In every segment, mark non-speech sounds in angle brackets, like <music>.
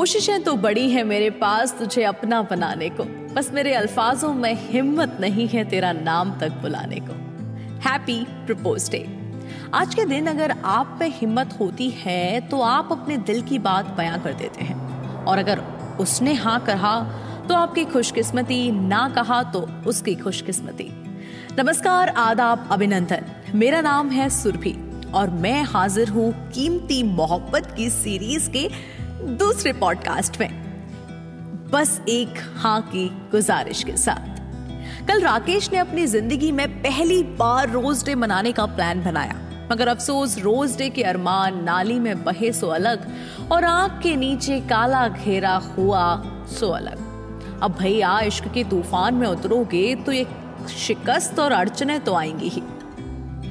कोशिशें तो बड़ी हैं मेरे पास तुझे अपना बनाने को। बस मेरे अल्फाजों में हिम्मत नहीं है तेरा नाम तक बुलाने को। हैप्पी प्रपोज डे आज के दिन अगर आप में हिम्मत होती है तो आप अपने दिल की बात बयां कर देते हैं। और अगर उसने हाँ कहा तो आपकी खुशकिस्मती, ना कहा तो उसकी खुशकिस्मती। नमस्कार, आदाब, अभिनंदन। मेरा नाम है सुरभि, और मैं हाजिर हूँ कीमती मोहब्बत की सीरीज़ के दूसरे पॉडकास्ट में। बस एक हाँ की गुजारिश के साथ। कल राकेश ने अपनी ज़िंदगी में पहली बार रोज डे मनाने का प्लान बनाया। मगर अफसोस, रोज डे के अरमान, नाली में बहे सो अलग, और आँख के नीचे काला घेरा हुआ सो अलग। अब भैया इश्क के तूफ़ान में उतरोगे तो ये शिकस्त और अड़चने तो आएँगी ही।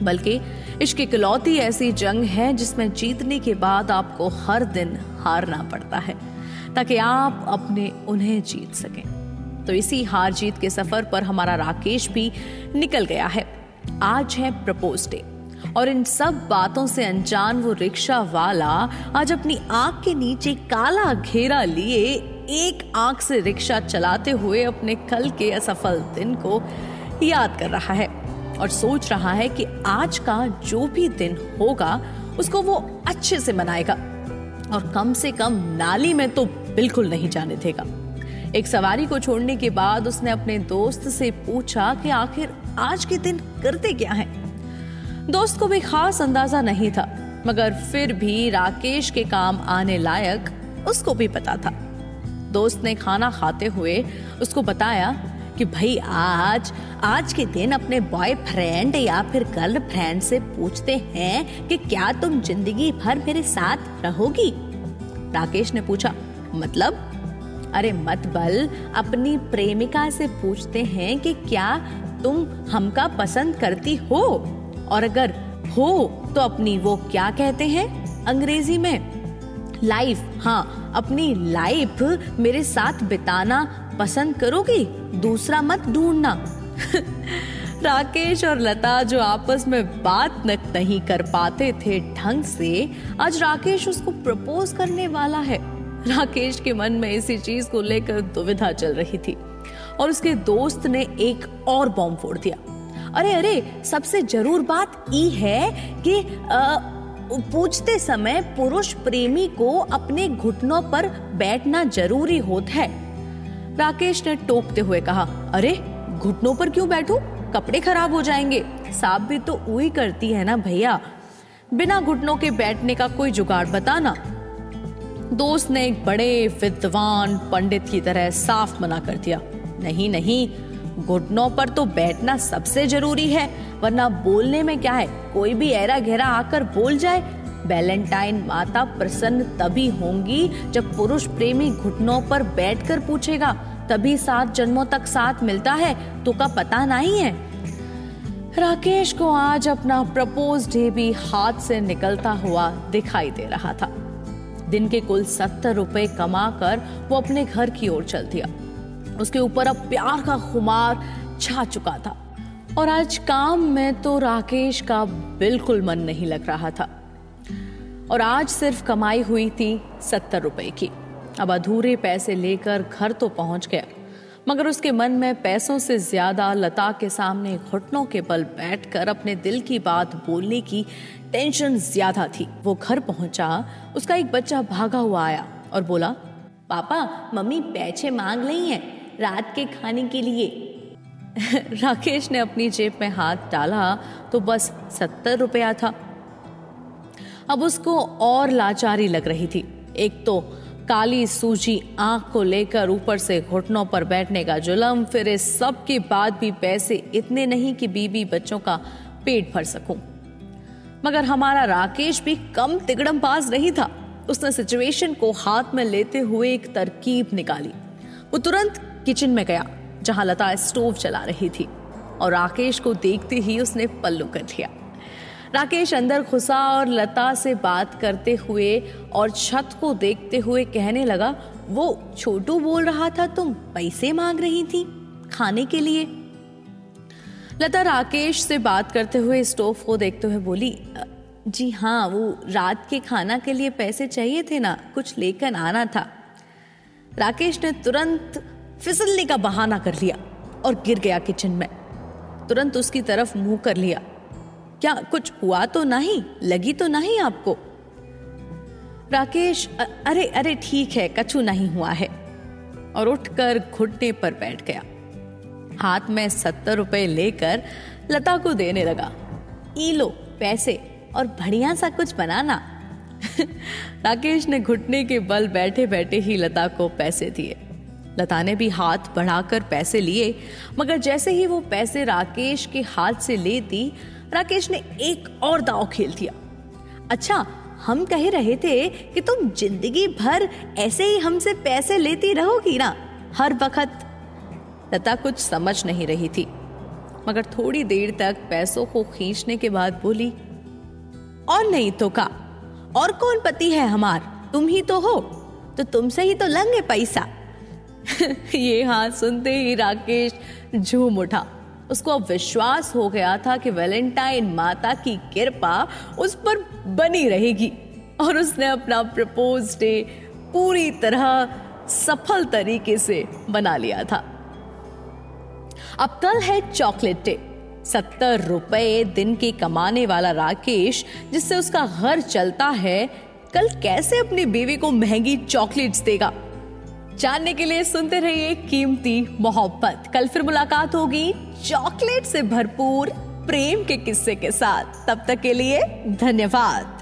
बल्कि इश्क इकलौती ऐसी जंग है जिसमें जीतने के बाद आपको हर दिन हारना पड़ता है, ताकि आप अपने उन्हें जीत सकें। तो इसी हार जीत के सफ़र पर हमारा राकेश भी निकल गया है। आज है प्रपोज डे, और इन सब बातों से अनजान वो रिक्शा वाला आज अपनी आँख के नीचे काला घेरा लिए एक आँख से रिक्शा चलाते हुए अपने कल के असफल दिन को याद कर रहा है। और सोच रहा है कि आज का जो भी दिन होगा, उसको वो अच्छे से मनाएगा। और कम से कम नाली में तो बिल्कुल नहीं जाने देगा। एक सवारी को छोड़ने के बाद उसने अपने दोस्त से पूछा कि आखिर आज के दिन करते क्या हैं? दोस्त को भी खास अंदाज़ा नहीं था, मगर फिर भी राकेश के काम आने लायक उसको भी पता था। दोस्त ने खाना खाते हुए उसको बताया कि भाई आज आज के दिन अपने बॉयफ्रेंड या फिर गर्लफ्रेंड से पूछते हैं कि क्या तुम ज़िंदगी भर मेरे साथ रहोगी? राकेश ने पूछा मतलब? अरे मत बल, अपनी प्रेमिका से पूछते हैं कि क्या तुम हमका पसंद करती हो? और अगर हो तो अपनी वो क्या कहते हैं? अंग्रेज़ी में, लाइफ हाँ अपनी लाइफ मेरे साथ बिताना पसंद करोगी? दूसरा मत ढूंढना। <laughs> राकेश और लता जो आपस में बात नहीं कर पाते थे ढंग से, आज राकेश उसको प्रपोज करने वाला है। राकेश के मन में इसी चीज़ को लेकर दुविधा चल रही थी और उसके दोस्त ने एक और बॉम्ब फोड़ दिया। अरे अरे, सबसे ज़रूर बात ई है कि पूछते समय पुरुष प्रेमी को अपने घुटनों पर बैठना ज़रूरी होता है। राकेश ने टोकते हुए कहा, अरे, घुटनों पर क्यों बैठूं? कपड़े खराब हो जाएँगे। साफ़ भी तो वही करती है ना भैया। बिना घुटनों के बैठने का कोई जुगाड़ बताना। दोस्त ने एक बड़े विद्वान पंडित की तरह साफ़ मना कर दिया, नहीं नहीं घुटनों पर तो बैठना सबसे ज़रूरी है, वरना बोलने में क्या है? कोई भी ऐरा घेरा आकर बोल जाए। वैलेंटाइन माता प्रसन्न तभी होंगी जब पुरुष प्रेमी घुटनों पर बैठकर पूछेगा, तभी सात जन्मों तक साथ मिलता है? तो का पता नहीं है? राकेश को आज अपना प्रपोज डे भी हाथ से निकलता हुआ दिखाई दे रहा था। दिन के कुल सत्तर रुपए कमाकर वो अपने घर की ओर चल दिया। उसके ऊपर अब प्यार का खुमार छा चुका था। और आज काम में तो राकेश का बिल्कुल मन नहीं लग रहा था। और आज सिर्फ़ कमाई हुई थी सत्तर रुपए की। अब अधूरे पैसे लेकर घर तो पहुँच गया। मगर उसके मन में पैसों से ज़्यादा लता के सामने घुटनों के बल बैठकर अपने दिल की बात बोलने की टेंशन ज़्यादा थी। वो घर पहुँचा, उसका एक बच्चा भागा हुआ आया और बोला, पापा, मम्मी पैसे मांग रही हैं। रात के खाने के लिए। <laughs> राकेश ने अपनी जेब में हाथ डाला तो बस सत्तर रुपया था। अब उसको और लाचारी लग रही थी। एक तो काली सूजी आँख को लेकर ऊपर से घुटनों पर बैठने का जुलम, फिर इस सब के बाद भी पैसे इतने नहीं कि बीबी बच्चों का पेट भर सकूँ। मगर हमारा राकेश भी कम तिगड़म पास नहीं था। उसने सिचुएशन को हाथ में लेते हुए एक तरकीब निकाली। वो तुरंत किचन में गया, जहाँ लता स्टोव चला रही थी, और राकेश को देखते ही उसने पल्लू कर दिया राकेश अंदर घुसा और लता से बात करते हुए और छत को देखते हुए कहने लगा, वो छोटू बोल रहा था तुम पैसे मांग रही थी खाने के लिए? लता राकेश से बात करते हुए स्टोव को देखते हुए बोली, जी हाँ वो रात के खाना के लिए पैसे चाहिए थे ना, कुछ लेकर आना था। राकेश ने तुरंत फिसलने का बहाना कर लिया और गिर गया किचन में। तुरंत उसकी तरफ़ मुँह कर लिया। क्या कुछ हुआ तो नहीं? लगी तो नहीं आपको? राकेश अरे अरे ठीक है, कछु नहीं हुआ है। और उठकर घुटने पर बैठ गया। हाथ में सत्तर रुपए लेकर लता को देने लगा। ई लो, पैसे और बढ़िया सा कुछ बनाना। <laughs> राकेश ने घुटने के बल बैठे बैठे ही लता को पैसे दिए। लता ने भी हाथ बढ़ाकर पैसे लिए, मगर जैसे ही वो पैसे राकेश के हाथ से लेती, राकेश ने एक और दाव खेल दिया। अच्छा हम कह रहे थे कि तुम ज़िंदगी भर ऐसे ही हमसे पैसे लेती रहोगी ना, हर वक्त। लता कुछ समझ नहीं रही थी, मगर थोड़ी देर तक पैसों को खींचने के बाद बोली, और नहीं तो का? और कौन पति है हमार? तुम ही तो हो तो तुमसे ही तो लंगे पैसा। <laughs> ये हाथ सुनते ही राकेश झूम उठा। उसको अब विश्वास हो गया था कि वैलेंटाइन माता की कृपा उस पर बनी रहेगी और उसने अपना प्रपोज डे पूरी तरह सफल तरीके से बना लिया था। अब कल है चॉकलेट डे। सत्तर रुपए दिन के कमाने वाला राकेश, जिससे उसका घर चलता है, कल कैसे अपनी बीवी को महँगी चॉकलेट्स देगा? जानने के लिए सुनते रहिए कीमती मोहब्बत। कल फिर मुलाकात होगी चॉकलेट से भरपूर प्रेम के किस्से के साथ। तब तक के लिए धन्यवाद।